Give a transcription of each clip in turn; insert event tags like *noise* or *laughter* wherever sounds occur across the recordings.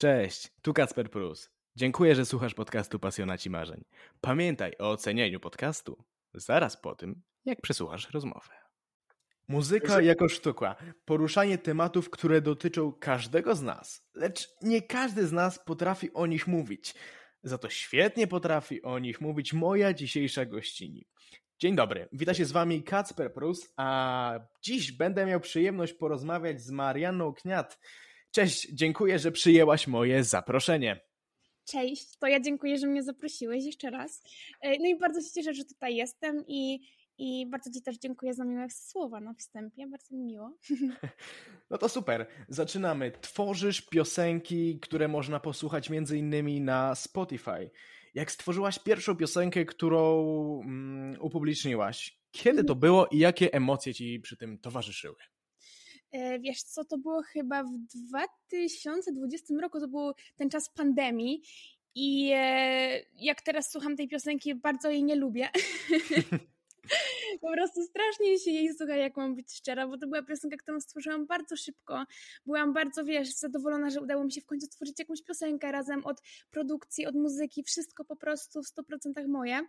Cześć, tu Kacper Prus. Dziękuję, że słuchasz podcastu Pasjonaci Marzeń. Pamiętaj o ocenianiu podcastu zaraz po tym, jak przesłuchasz rozmowę. Muzyka jako sztuka. Poruszanie tematów, które dotyczą każdego z nas, lecz nie każdy z nas potrafi o nich mówić. Za to świetnie potrafi o nich mówić moja dzisiejsza gościni. Dzień dobry, witam się z wami Kacper Prus, a dziś będę miał przyjemność porozmawiać z Marianną Kniat. Cześć, dziękuję, że przyjęłaś moje zaproszenie. Cześć, to ja dziękuję, że mnie zaprosiłeś jeszcze raz. E, no i bardzo się cieszę, że tutaj jestem i, i bardzo Ci też dziękuję za miłe słowa na wstępie, bardzo mi miło. *laughs* No to super, zaczynamy. Tworzysz piosenki, które można posłuchać między innymi na Spotify. Jak stworzyłaś pierwszą piosenkę, którą mm, upubliczniłaś, kiedy to było i jakie emocje Ci przy tym towarzyszyły? E, wiesz co, to było chyba w 2020 roku, to był ten czas pandemii i e, jak teraz słucham tej piosenki, bardzo jej nie lubię. *laughs* po prostu strasznie się jej słucha, jak mam być szczera, bo to była piosenka, którą stworzyłam bardzo szybko. Byłam bardzo, wiesz, zadowolona, że udało mi się w końcu stworzyć jakąś piosenkę razem od produkcji, od muzyki, wszystko po prostu w 100% moje.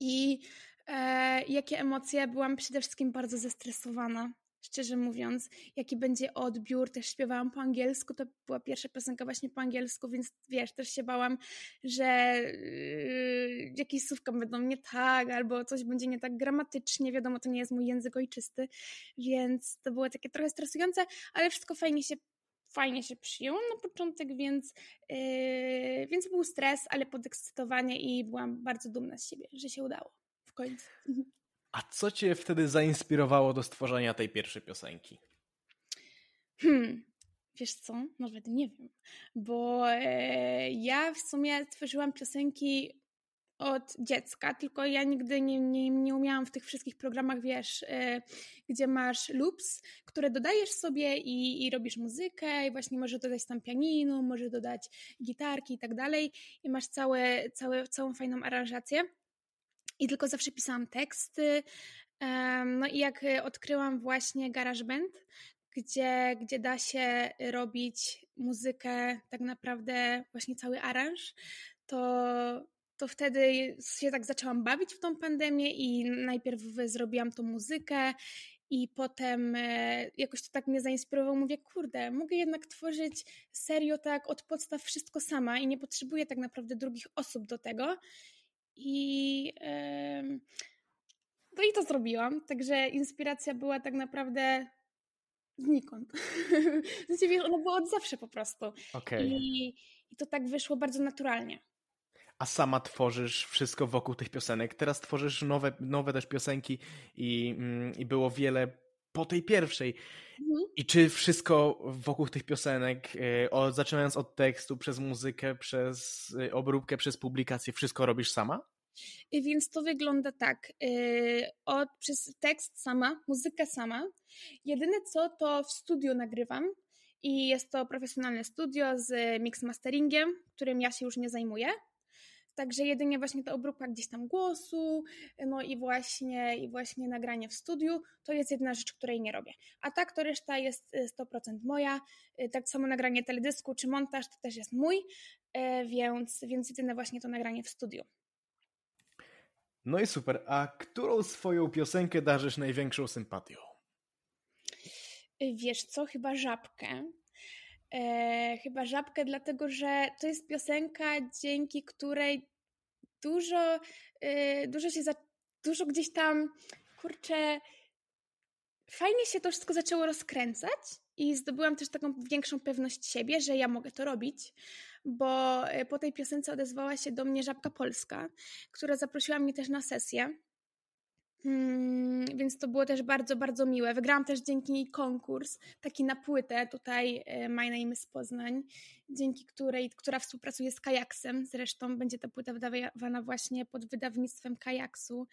I e, jakie emocje? Byłam przede wszystkim bardzo zestresowana szczerze mówiąc, jaki będzie odbiór. Też śpiewałam po angielsku, to była pierwsza piosenka właśnie po angielsku, więc wiesz, też się bałam, że yy, jakieś słówka będą nie tak, albo coś będzie nie tak gramatycznie, wiadomo, to nie jest mój język ojczysty, więc to było takie trochę stresujące, ale wszystko fajnie się fajnie się przyjęło na początek, więc, yy, więc był stres, ale podekscytowanie i byłam bardzo dumna z siebie, że się udało w końcu. A co cię wtedy zainspirowało do stworzenia tej pierwszej piosenki? Hmm, wiesz co? Nawet nie wiem, bo e, ja w sumie tworzyłam piosenki od dziecka, tylko ja nigdy nie, nie, nie umiałam w tych wszystkich programach, wiesz, e, gdzie masz loops, które dodajesz sobie i, i robisz muzykę i właśnie możesz dodać tam pianino, możesz dodać gitarki i tak dalej i masz całe, całe, całą fajną aranżację i tylko zawsze pisałam teksty. No i jak odkryłam właśnie GarageBand, gdzie, gdzie da się robić muzykę, tak naprawdę właśnie cały aranż, to, to wtedy się tak zaczęłam bawić w tą pandemię i najpierw zrobiłam tą muzykę i potem e, jakoś to tak mnie zainspirowało. Mówię, kurde, mogę jednak tworzyć serio tak od podstaw wszystko sama i nie potrzebuję tak naprawdę drugich osób do tego. I to zrobiłam. Także inspiracja była tak naprawdę znikąd. *laughs* Znaczy, wiesz, ona była od zawsze po prostu. Okay. I, I to tak wyszło bardzo naturalnie. A sama tworzysz wszystko wokół tych piosenek. Teraz tworzysz nowe, nowe też piosenki i, mm, i było wiele po tej pierwszej. Mhm. I czy wszystko wokół tych piosenek, e, o, zaczynając od tekstu, przez muzykę, przez e, obróbkę, przez publikację, wszystko robisz sama? Więc to wygląda tak. E, od, przez tekst sama, muzykę sama. Jedyne co, to w studiu nagrywam i jest to profesjonalne studio z mix masteringiem, którym ja się już nie zajmuję. Także jedynie właśnie ta obróbka gdzieś tam głosu, no i właśnie, i właśnie nagranie w studiu, to jest jedna rzecz, której nie robię. A tak to reszta jest 100% y, moja. Y, tak samo nagranie teledysku czy montaż to też jest mój, y, więc, więc jedyne właśnie to nagranie w studiu. No i super. A którą swoją piosenkę darzysz największą sympatią? Wiesz co, chyba żabkę. E, chyba żabkę, dlatego że to jest piosenka, dzięki której dużo, e, dużo się, za, dużo gdzieś tam, kurczę, fajnie się to wszystko zaczęło rozkręcać i zdobyłam też taką większą pewność siebie, że ja mogę to robić, bo e, po tej piosence odezwała się do mnie Żabka Polska, która zaprosiła mnie też na sesję Hmm, więc to było też bardzo, bardzo miłe. Wygrałam też dzięki niej konkurs, taki na płytę, tutaj e, My Name is Poznań, dzięki której, która współpracuje z Kajaksem, zresztą będzie ta płyta wydawana właśnie pod wydawnictwem Kajaksu,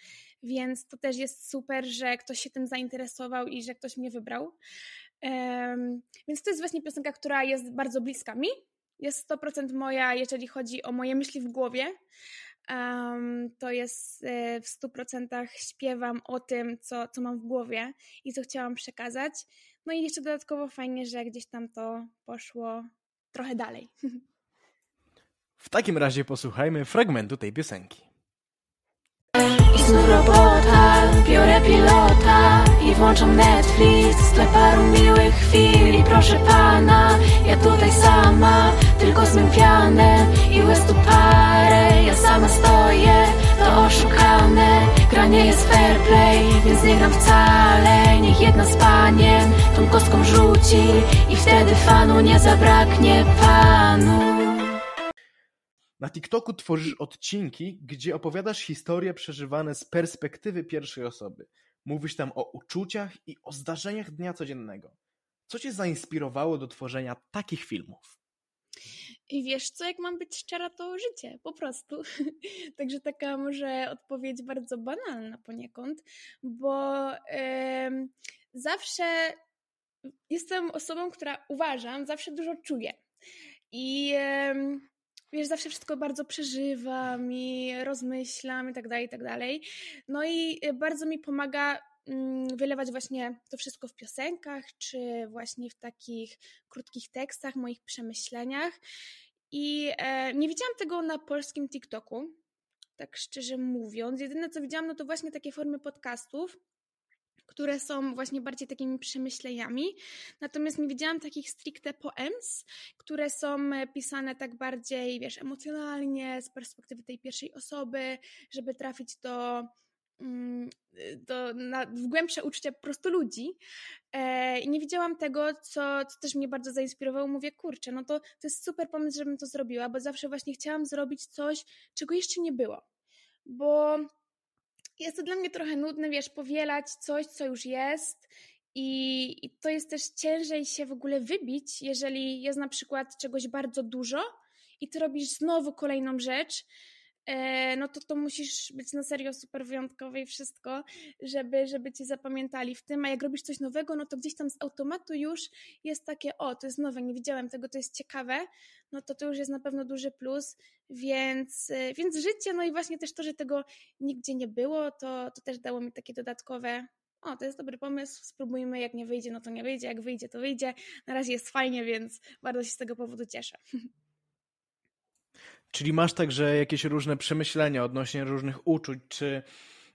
więc to też jest super, że ktoś się tym zainteresował i że ktoś mnie wybrał. Um, więc to jest właśnie piosenka, która jest bardzo bliska mi, jest 100% moja, jeżeli chodzi o moje myśli w głowie, Um, to jest e, w 100% śpiewam o tym, co, co mam w głowie i co chciałam przekazać. No i jeszcze dodatkowo fajnie, że gdzieś tam to poszło trochę dalej. *laughs* W takim razie posłuchajmy fragmentu tej piosenki. I włączam Netflix dla paru miłych chwil i proszę pana, ja tutaj sama, tylko z mym pianem i łez parę, ja sama stoję, to oszukane, granie jest fair play, więc nie gram wcale, niech jedna z panien tą kostką rzuci i wtedy fanu nie zabraknie panu. Na TikToku tworzysz odcinki, gdzie opowiadasz historie przeżywane z perspektywy pierwszej osoby. Mówisz tam o uczuciach i o zdarzeniach dnia codziennego. Co cię zainspirowało do tworzenia takich filmów? I wiesz co, jak mam być szczera, to życie, po prostu. *laughs* Także taka może odpowiedź bardzo banalna poniekąd, bo yy, zawsze jestem osobą, która uważam, zawsze dużo czuje. I yy, wiesz, zawsze wszystko bardzo przeżywam i rozmyślam i tak dalej, i tak dalej. No i y, bardzo mi pomaga mm, wylewać właśnie to wszystko w piosenkach, czy właśnie w takich krótkich tekstach, moich przemyśleniach. I e, nie widziałam tego na polskim TikToku, tak szczerze mówiąc. Jedyne co widziałam, no to właśnie takie formy podcastów, które są właśnie bardziej takimi przemyśleniami. Natomiast nie widziałam takich stricte poems, które są e, pisane tak bardziej, wiesz, emocjonalnie, z perspektywy tej pierwszej osoby, żeby trafić do mm, do, na, w głębsze uczucia po prostu ludzi. E, nie widziałam tego, co, co też mnie bardzo zainspirowało. Mówię, kurczę, no to, to jest super pomysł, żebym to zrobiła, bo zawsze właśnie chciałam zrobić coś, czego jeszcze nie było. Bo jest to dla mnie trochę nudne, wiesz, powielać coś, co już jest. I, I to jest też ciężej się w ogóle wybić, jeżeli jest na przykład czegoś bardzo dużo i ty robisz znowu kolejną rzecz, no to to musisz być na serio super wyjątkowy i wszystko, żeby, żeby cię zapamiętali w tym, a jak robisz coś nowego, no to gdzieś tam z automatu już jest takie, o, to jest nowe, nie widziałem tego, to jest ciekawe, no to to już jest na pewno duży plus, więc, e, więc życie, no i właśnie też to, że tego nigdzie nie było, to, to też dało mi takie dodatkowe o, to jest dobry pomysł, spróbujmy, jak nie wyjdzie, no to nie wyjdzie, jak wyjdzie, to wyjdzie. Na razie jest fajnie, więc bardzo się z tego powodu cieszę. *laughs* Czyli masz także jakieś różne przemyślenia odnośnie różnych uczuć, czy,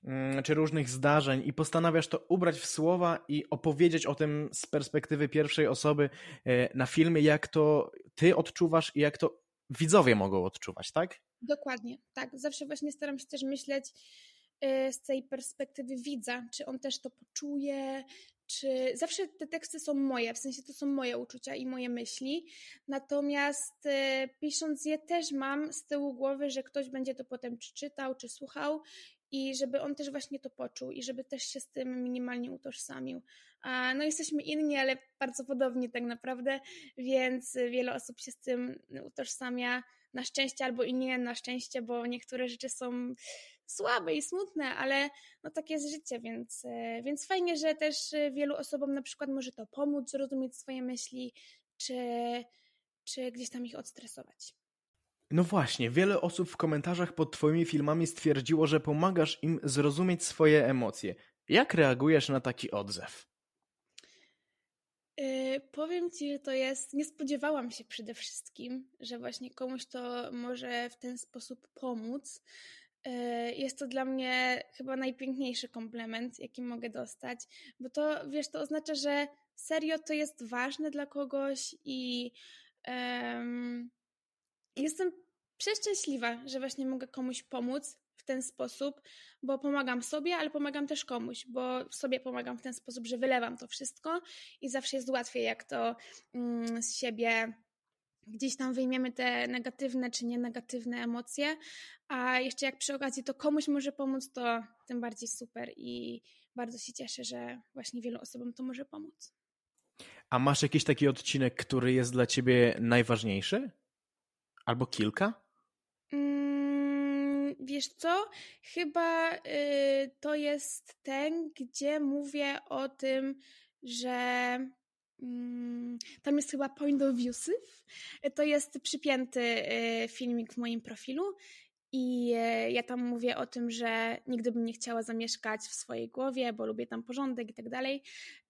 mm, czy różnych zdarzeń i postanawiasz to ubrać w słowa i opowiedzieć o tym z perspektywy pierwszej osoby e, na filmie, jak to ty odczuwasz i jak to widzowie mogą odczuwać, tak? Dokładnie, tak. Zawsze właśnie staram się też myśleć e, z tej perspektywy widza, czy on też to poczuje, czy zawsze te teksty są moje, w sensie to są moje uczucia i moje myśli, natomiast y, pisząc je też mam z tyłu głowy, że ktoś będzie to potem czy czytał, czy słuchał i żeby on też właśnie to poczuł i żeby też się z tym minimalnie utożsamił. A, no jesteśmy inni, ale bardzo podobni tak naprawdę, więc wiele osób się z tym utożsamia na szczęście albo i nie na szczęście, bo niektóre rzeczy są słabe i smutne, ale no tak jest życie, więc, e, więc fajnie, że też e, wielu osobom na przykład może to pomóc zrozumieć swoje myśli, czy, czy gdzieś tam ich odstresować. No właśnie, wiele osób w komentarzach pod Twoimi filmami stwierdziło, że pomagasz im zrozumieć swoje emocje. Jak reagujesz na taki odzew? Yy, powiem Ci, że to jest. Nie spodziewałam się przede wszystkim, że właśnie komuś to może w ten sposób pomóc. E, jest to dla mnie chyba najpiękniejszy komplement, jaki mogę dostać, bo to, wiesz, to oznacza, że serio to jest ważne dla kogoś i um, jestem przeszczęśliwa, że właśnie mogę komuś pomóc w ten sposób, bo pomagam sobie, ale pomagam też komuś, bo sobie pomagam w ten sposób, że wylewam to wszystko i zawsze jest łatwiej, jak to mm, z siebie gdzieś tam wyjmiemy te negatywne czy nienegatywne emocje, a jeszcze jak przy okazji to komuś może pomóc, to tym bardziej super i bardzo się cieszę, że właśnie wielu osobom to może pomóc. A masz jakiś taki odcinek, który jest dla ciebie najważniejszy? Albo kilka? Mm, wiesz co? Chyba y, to jest ten, gdzie mówię o tym, że tam jest chyba Point of View To jest przypięty y, filmik w moim profilu I e, ja tam mówię o tym, że nigdy bym nie chciała zamieszkać w swojej głowie, bo lubię tam porządek i tak dalej.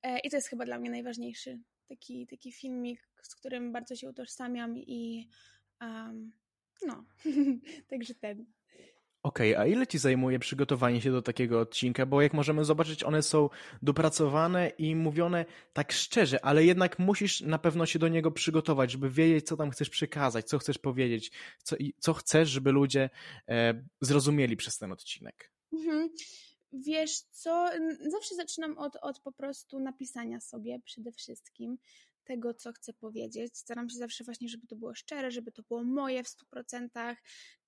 E, I to jest chyba dla mnie najważniejszy taki, taki filmik, z którym bardzo się utożsamiam i um, no, *laughs* także ten. Okej, okay, a ile ci zajmuje przygotowanie się do takiego odcinka? Bo jak możemy zobaczyć, one są dopracowane i mówione tak szczerze, ale jednak musisz na pewno się do niego przygotować, żeby wiedzieć, co tam chcesz przekazać, co chcesz powiedzieć, co, co chcesz, żeby ludzie e, zrozumieli przez ten odcinek. Mhm. Wiesz co, zawsze zaczynam od, od po prostu napisania sobie przede wszystkim tego, co chcę powiedzieć. Staram się zawsze właśnie, żeby to było szczere, żeby to było moje w stu procentach,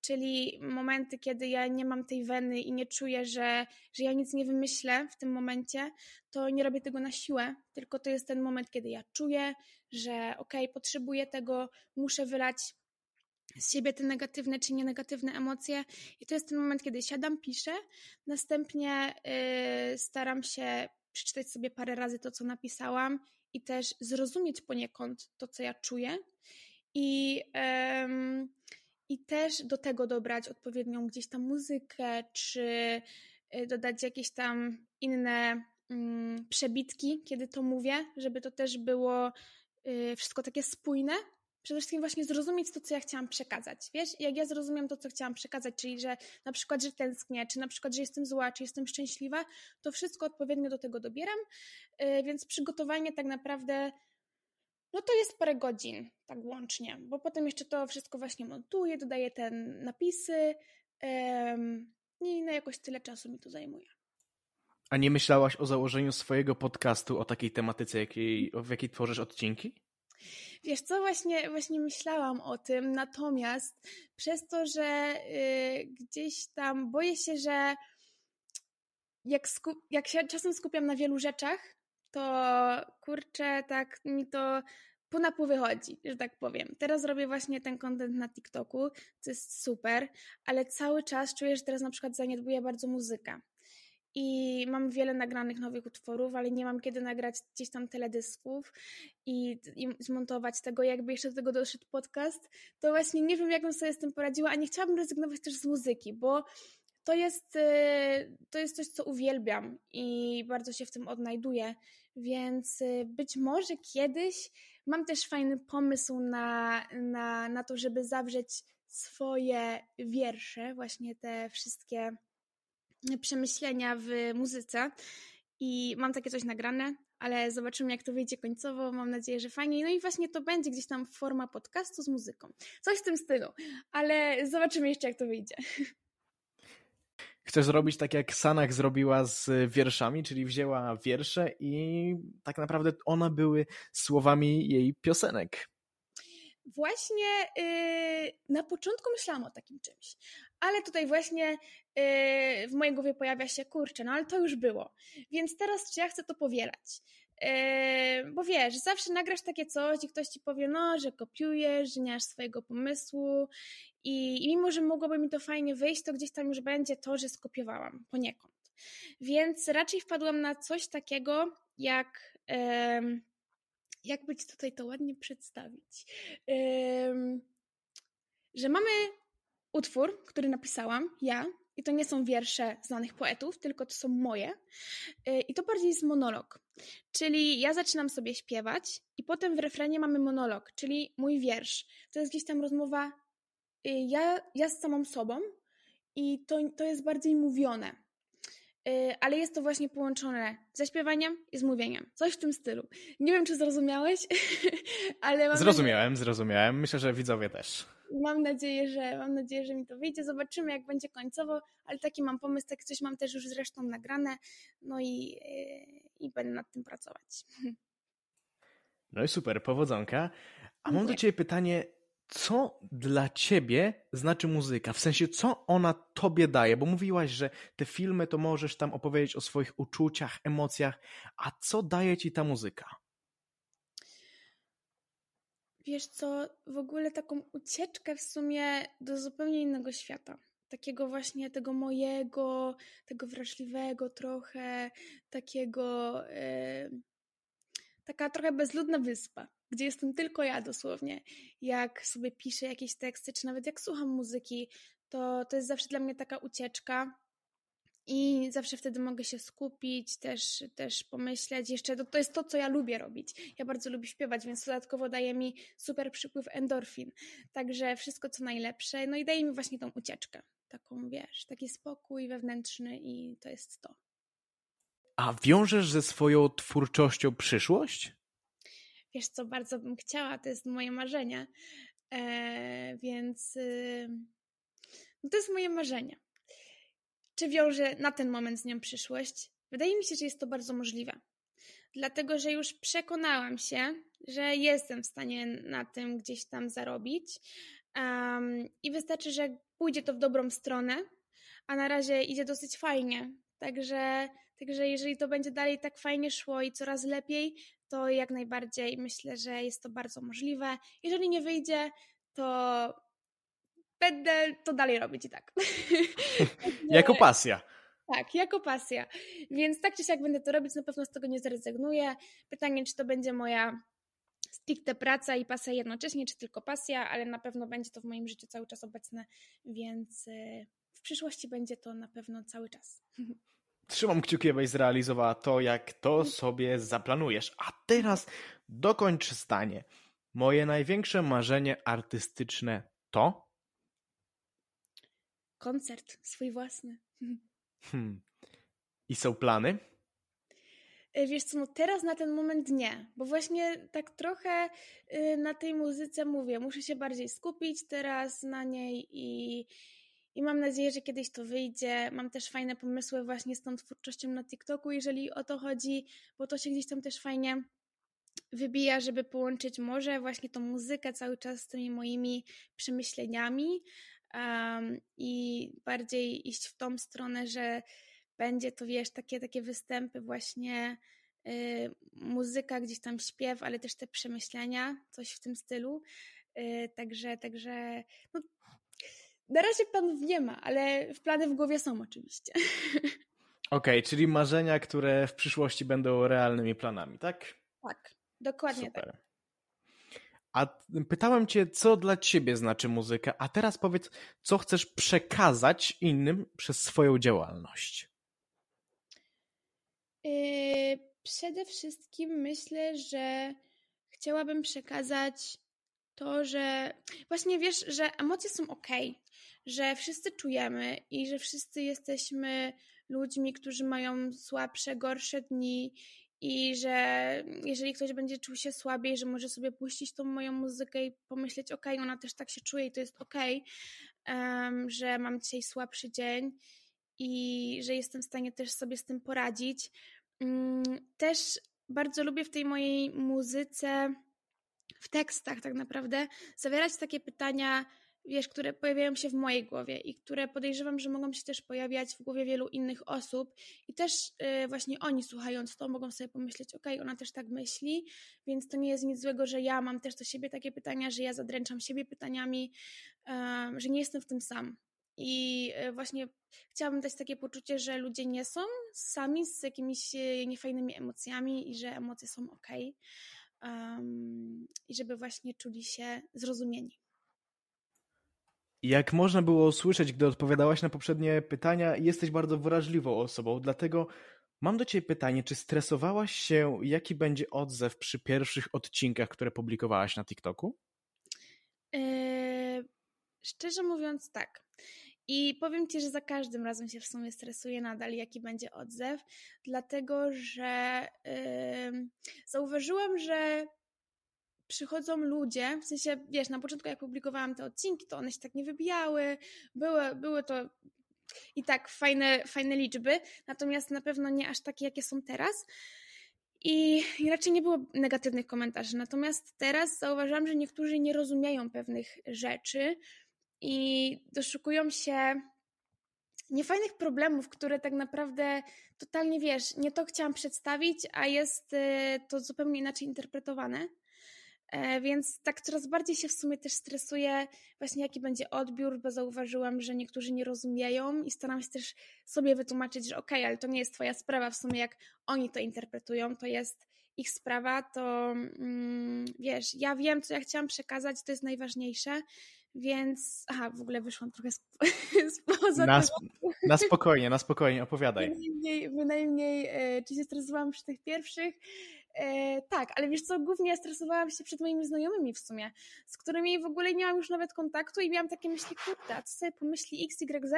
czyli momenty, kiedy ja nie mam tej weny i nie czuję, że, że ja nic nie wymyślę w tym momencie, to nie robię tego na siłę, tylko to jest ten moment, kiedy ja czuję, że okej, okay, potrzebuję tego, muszę wylać z siebie te negatywne czy nienegatywne emocje. I to jest ten moment, kiedy siadam, piszę, następnie yy, staram się przeczytać sobie parę razy to, co napisałam i też zrozumieć poniekąd to, co ja czuję. I, um, i też do tego dobrać odpowiednią gdzieś tam muzykę, czy y, dodać jakieś tam inne um, przebitki, kiedy to mówię, żeby to też było y, wszystko takie spójne, przede wszystkim właśnie zrozumieć to, co ja chciałam przekazać. Wiesz, jak ja zrozumiem to, co chciałam przekazać, czyli że na przykład, że tęsknię, czy na przykład, że jestem zła, czy jestem szczęśliwa, to wszystko odpowiednio do tego dobieram, yy, więc przygotowanie tak naprawdę no to jest parę godzin, tak łącznie, bo potem jeszcze to wszystko właśnie montuję, dodaję te napisy yy, i no jakoś tyle czasu mi to zajmuje. A nie myślałaś o założeniu swojego podcastu o takiej tematyce, jakiej, w jakiej tworzysz odcinki? Wiesz co, właśnie, właśnie myślałam o tym, natomiast przez to, że y, gdzieś tam boję się, że jak, jak się czasem skupiam na wielu rzeczach, to kurczę, tak mi to po napół wychodzi, że tak powiem. Teraz robię właśnie ten content na TikToku, co jest super, ale cały czas czuję, że teraz na przykład zaniedbuję bardzo muzykę i mam wiele nagranych nowych utworów, ale nie mam kiedy nagrać gdzieś tam teledysków i, i zmontować tego, jakby jeszcze do tego doszedł podcast, to właśnie nie wiem, jak bym sobie z tym poradziła, a nie chciałabym rezygnować też z muzyki, bo to jest, y, to jest coś, co uwielbiam i bardzo się w tym odnajduję, więc y, być może kiedyś mam też fajny pomysł na, na, na to, żeby zawrzeć swoje wiersze, właśnie te wszystkie przemyślenia w muzyce i mam takie coś nagrane, ale zobaczymy, jak to wyjdzie końcowo. Mam nadzieję, że fajnie. No i właśnie to będzie gdzieś tam forma podcastu z muzyką. Coś w tym stylu, ale zobaczymy jeszcze, jak to wyjdzie. Chcesz zrobić tak, jak Sanach zrobiła z wierszami, czyli wzięła wiersze i tak naprawdę one były słowami jej piosenek. Właśnie yy, na początku myślałam o takim czymś, ale tutaj właśnie yy, w mojej głowie pojawia się, kurczę, no ale to już było, więc teraz czy ja chcę to powielać? Yy, bo wiesz, zawsze nagrasz takie coś i ktoś ci powie, no, że kopiujesz, że nie masz swojego pomysłu i, i mimo, że mogłoby mi to fajnie wyjść, to gdzieś tam już będzie to, że skopiowałam poniekąd. Więc raczej wpadłam na coś takiego jak jak być tutaj to ładnie przedstawić, że mamy utwór, który napisałam ja, i to nie są wiersze znanych poetów, tylko to są moje. Y, I to bardziej jest monolog. Czyli ja zaczynam sobie śpiewać, i potem w refrenie mamy monolog, czyli mój wiersz. To jest gdzieś tam rozmowa y, ja, ja z samą sobą, i to, to jest bardziej mówione. Y, ale jest to właśnie połączone ze śpiewaniem i z mówieniem. Coś w tym stylu. Nie wiem, czy zrozumiałeś, *laughs* ale mam Zrozumiałem, nadzieję... zrozumiałem. Myślę, że widzowie też. Mam nadzieję, że mam nadzieję, że mi to wyjdzie. Zobaczymy, jak będzie końcowo, ale taki mam pomysł, tak coś mam też już zresztą nagrane, no i, y, i będę nad tym pracować. No i super, powodzonka. A mam do Ciebie pytanie, co dla ciebie znaczy muzyka? W sensie, co ona tobie daje? Bo mówiłaś, że te filmy to możesz tam opowiedzieć o swoich uczuciach, emocjach, a co daje ci ta muzyka? Wiesz co, w ogóle taką ucieczkę w sumie do zupełnie innego świata. Takiego właśnie tego mojego, tego wrażliwego trochę, takiego. Yy, taka trochę bezludna wyspa gdzie jestem tylko ja dosłownie. Jak sobie piszę jakieś teksty, czy nawet jak słucham muzyki, to, to jest zawsze dla mnie taka ucieczka. I zawsze wtedy mogę się skupić, też, też pomyśleć. Jeszcze to, to jest to, co ja lubię robić. Ja bardzo lubię śpiewać, więc dodatkowo daje mi super przypływ endorfin. Także wszystko, co najlepsze. No i daje mi właśnie tą ucieczkę. Taką, wiesz, taki spokój wewnętrzny i to jest to. A wiążesz ze swoją twórczością przyszłość? Wiesz co, bardzo bym chciała, to jest moje marzenie. Eee, więc yy, no to jest moje marzenie. Czy wiąże na ten moment z nią przyszłość? Wydaje mi się, że jest to bardzo możliwe. Dlatego, że już przekonałam się, że jestem w stanie na tym gdzieś tam zarobić. Um, I wystarczy, że pójdzie to w dobrą stronę, a na razie idzie dosyć fajnie. Także, także jeżeli to będzie dalej tak fajnie szło i coraz lepiej, to jak najbardziej myślę, że jest to bardzo możliwe. Jeżeli nie wyjdzie, to będę to dalej robić i tak. *laughs* jako pasja. Tak, jako pasja. Więc tak czy siak będę to robić, na pewno z tego nie zrezygnuję. Pytanie, czy to będzie moja stricte praca i pasja jednocześnie, czy tylko pasja, ale na pewno będzie to w moim życiu cały czas obecne, więc y, w przyszłości będzie to na pewno cały czas. *laughs* Trzymam kciuki, abyś zrealizowała to, jak to sobie zaplanujesz. A teraz dokończ stanie. Moje największe marzenie artystyczne to? Koncert swój własny. Hmm. I są plany? E, wiesz co, no teraz na ten moment nie, bo właśnie tak trochę y, na tej muzyce mówię, muszę się bardziej skupić teraz na niej i, i mam nadzieję, że kiedyś to wyjdzie. Mam też fajne pomysły właśnie z tą twórczością na TikToku, jeżeli o to chodzi, bo to się gdzieś tam też fajnie wybija, żeby połączyć może właśnie tą muzykę cały czas z tymi moimi przemyśleniami um, i bardziej iść w tą stronę, że będzie to, wiesz, takie, takie występy właśnie y, muzyka, gdzieś tam śpiew, ale też te przemyślenia, coś w tym stylu. Y, także, także no, na razie planów nie ma, ale plany w głowie są oczywiście. *laughs* Okej, okay, czyli marzenia, które w przyszłości będą realnymi planami, tak? Tak, dokładnie Super. tak. A pytałem cię, co dla ciebie znaczy muzyka, a teraz powiedz, co chcesz przekazać innym przez swoją działalność. Yy, przede wszystkim myślę, że chciałabym przekazać to, że właśnie wiesz, że emocje są ok, że wszyscy czujemy i że wszyscy jesteśmy ludźmi, którzy mają słabsze, gorsze dni i że jeżeli ktoś będzie czuł się słabiej, że może sobie puścić tą moją muzykę i pomyśleć, ok, ona też tak się czuje i to jest ok, um, że mam dzisiaj słabszy dzień i że jestem w stanie też sobie z tym poradzić. Um, też bardzo lubię w tej mojej muzyce, w tekstach tak naprawdę, zawierać takie pytania, wiesz, które pojawiają się w mojej głowie i które podejrzewam, że mogą się też pojawiać w głowie wielu innych osób i też yy, właśnie oni słuchając to mogą sobie pomyśleć, okej, okay, ona też tak myśli, więc to nie jest nic złego, że ja mam też do siebie takie pytania, że ja zadręczam siebie pytaniami, yy, że nie jestem w tym sam. I yy, właśnie chciałabym dać takie poczucie, że ludzie nie są sami z jakimiś y, niefajnymi emocjami i że emocje są ok. I żeby właśnie czuli się zrozumieni. Jak można było usłyszeć, gdy odpowiadałaś na poprzednie pytania, jesteś bardzo wrażliwą osobą, dlatego mam do Ciebie pytanie, czy stresowałaś się, jaki będzie odzew przy pierwszych odcinkach, które publikowałaś na TikToku? Yy, szczerze mówiąc, tak. I powiem Ci, że za każdym razem się w sumie stresuję nadal, jaki będzie odzew, dlatego że yy, zauważyłam, że przychodzą ludzie, w sensie, wiesz, na początku jak publikowałam te odcinki, to one się tak nie wybijały, były, były to i tak fajne, fajne liczby, natomiast na pewno nie aż takie, jakie są teraz. I, raczej nie było negatywnych komentarzy. Natomiast teraz zauważyłam, że niektórzy nie rozumieją pewnych rzeczy i doszukują się niefajnych problemów, które tak naprawdę totalnie wiesz, nie to chciałam przedstawić, a jest y, to zupełnie inaczej interpretowane. E, więc tak coraz bardziej się w sumie też stresuję właśnie jaki będzie odbiór, bo zauważyłam, że niektórzy nie rozumieją i staram się też sobie wytłumaczyć, że okej, okay, ale to nie jest twoja sprawa w sumie jak oni to interpretują, to jest ich sprawa, to mm, wiesz, ja wiem, co ja chciałam przekazać, to jest najważniejsze, Więc, aha, w ogóle wyszłam trochę *laughs* spoza na, tego. na spokojnie, na spokojnie, opowiadaj. Bynajmniej, bynajmniej e, czy się stresowałam przy tych pierwszych? E, tak, ale wiesz co, głównie stresowałam się przed moimi znajomymi w sumie, z którymi w ogóle nie mam już nawet kontaktu i miałam takie myśli, kurde, a co sobie pomyśli XYZ,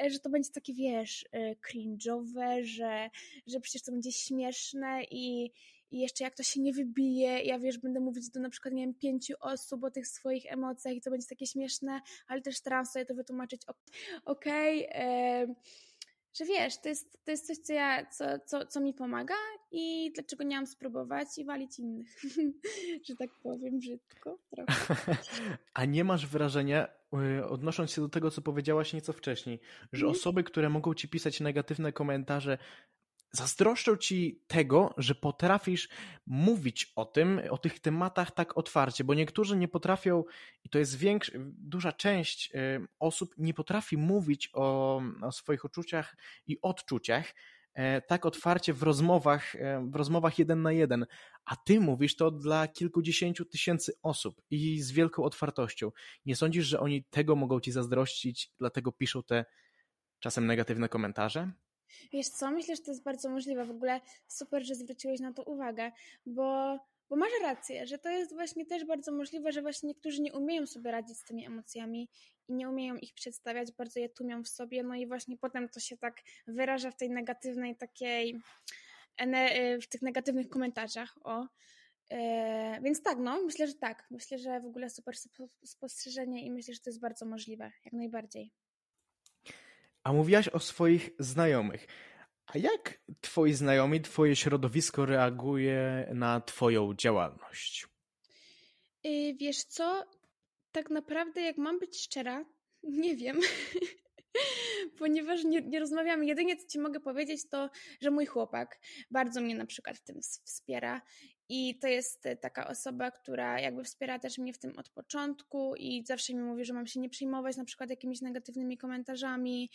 e, że to będzie takie, wiesz, e, cringe'owe, że, że przecież to będzie śmieszne i, i jeszcze jak to się nie wybije, ja wiesz, będę mówić do na przykład, nie wiem, pięciu osób o tych swoich emocjach i to będzie takie śmieszne, ale też staram sobie to wytłumaczyć, okej, okay, że wiesz, to jest, to jest coś, co, ja, co, co, co mi pomaga i dlaczego nie mam spróbować i walić innych, *laughs* że tak powiem brzydko trochę. *laughs* A nie masz wrażenia, y, odnosząc się do tego, co powiedziałaś nieco wcześniej, że mm. osoby, które mogą ci pisać negatywne komentarze, zazdroszczą ci tego, że potrafisz mówić o tym, o tych tematach tak otwarcie, bo niektórzy nie potrafią, i to jest większa, duża część y, osób, nie potrafi mówić o, o swoich uczuciach i odczuciach e, tak otwarcie w rozmowach, e, w rozmowach jeden na jeden, a ty mówisz to dla kilkudziesięciu tysięcy osób i z wielką otwartością. Nie sądzisz, że oni tego mogą ci zazdrościć, dlatego piszą te czasem negatywne komentarze? Wiesz co, myślę, że to jest bardzo możliwe. W ogóle super, że zwróciłeś na to uwagę, bo, bo masz rację, że to jest właśnie też bardzo możliwe, że właśnie niektórzy nie umieją sobie radzić z tymi emocjami i nie umieją ich przedstawiać, bardzo je tłumią w sobie, no i właśnie potem to się tak wyraża w tej negatywnej takiej, w tych negatywnych komentarzach, o. Yy, więc tak, no, myślę, że tak. Myślę, że w ogóle super spostrzeżenie i myślę, że to jest bardzo możliwe, jak najbardziej. A mówiłaś o swoich znajomych. A jak twoi znajomi, twoje środowisko reaguje na twoją działalność? Yy, wiesz co? Tak naprawdę, jak mam być szczera, *laughs* nie wiem. *laughs* Ponieważ nie, nie rozmawiamy. Jedynie co ci mogę powiedzieć, to że mój chłopak bardzo mnie na przykład w tym wspiera i to jest e, taka osoba, która jakby wspiera też mnie w tym od początku i zawsze mi mówi, że mam się nie przejmować na przykład jakimiś negatywnymi komentarzami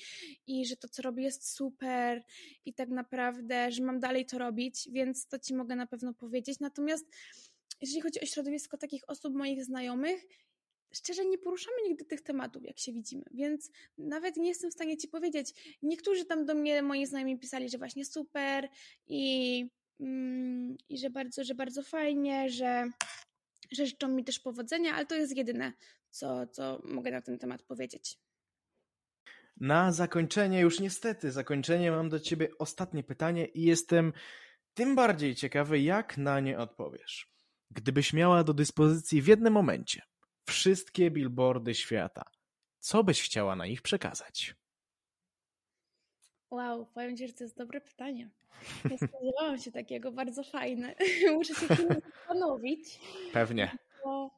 i że to, co robię jest super i tak naprawdę, że mam dalej to robić, więc to ci mogę na pewno powiedzieć. Natomiast jeżeli chodzi o środowisko takich osób, moich znajomych, szczerze nie poruszamy nigdy tych tematów, jak się widzimy, więc nawet nie jestem w stanie ci powiedzieć. Niektórzy tam do mnie, moi znajomi pisali, że właśnie super i i że bardzo, że bardzo fajnie, że, że życzą mi też powodzenia, ale to jest jedyne, co, co mogę na ten temat powiedzieć. Na zakończenie, już niestety, zakończenie mam do ciebie ostatnie pytanie i jestem tym bardziej ciekawy, jak na nie odpowiesz. Gdybyś miała do dyspozycji w jednym momencie wszystkie billboardy świata, co byś chciała na nich przekazać? Wow, powiem Ci, że to jest dobre pytanie. *laughs* Nie spodziewałam się takiego, bardzo fajne. *laughs* Muszę się chwilę zastanowić. Pewnie. Bo,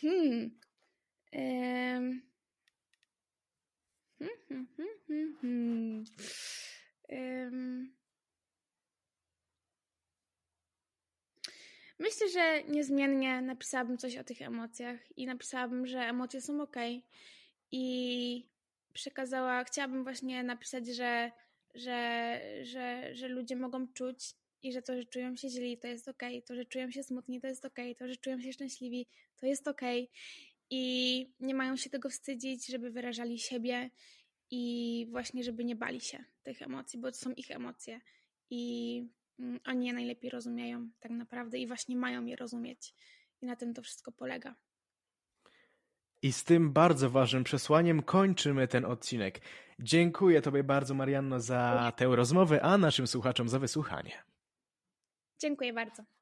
hmm, um, hmm, hmm, hmm, um, Myślę, że niezmiennie napisałabym coś o tych emocjach i napisałabym, że emocje są ok. I przekazała, chciałabym właśnie napisać, że że, że, że ludzie mogą czuć i że to, że czują się źli, to jest ok, to, że czują się smutni, to jest ok, to, że czują się szczęśliwi, to jest ok i nie mają się tego wstydzić, żeby wyrażali siebie i właśnie, żeby nie bali się tych emocji, bo to są ich emocje. I mm, oni je najlepiej rozumieją tak naprawdę i właśnie mają je rozumieć. I na tym to wszystko polega. I z tym bardzo ważnym przesłaniem kończymy ten odcinek. Dziękuję Tobie bardzo, Marianno, za tę rozmowę, a naszym słuchaczom za wysłuchanie. Dziękuję bardzo.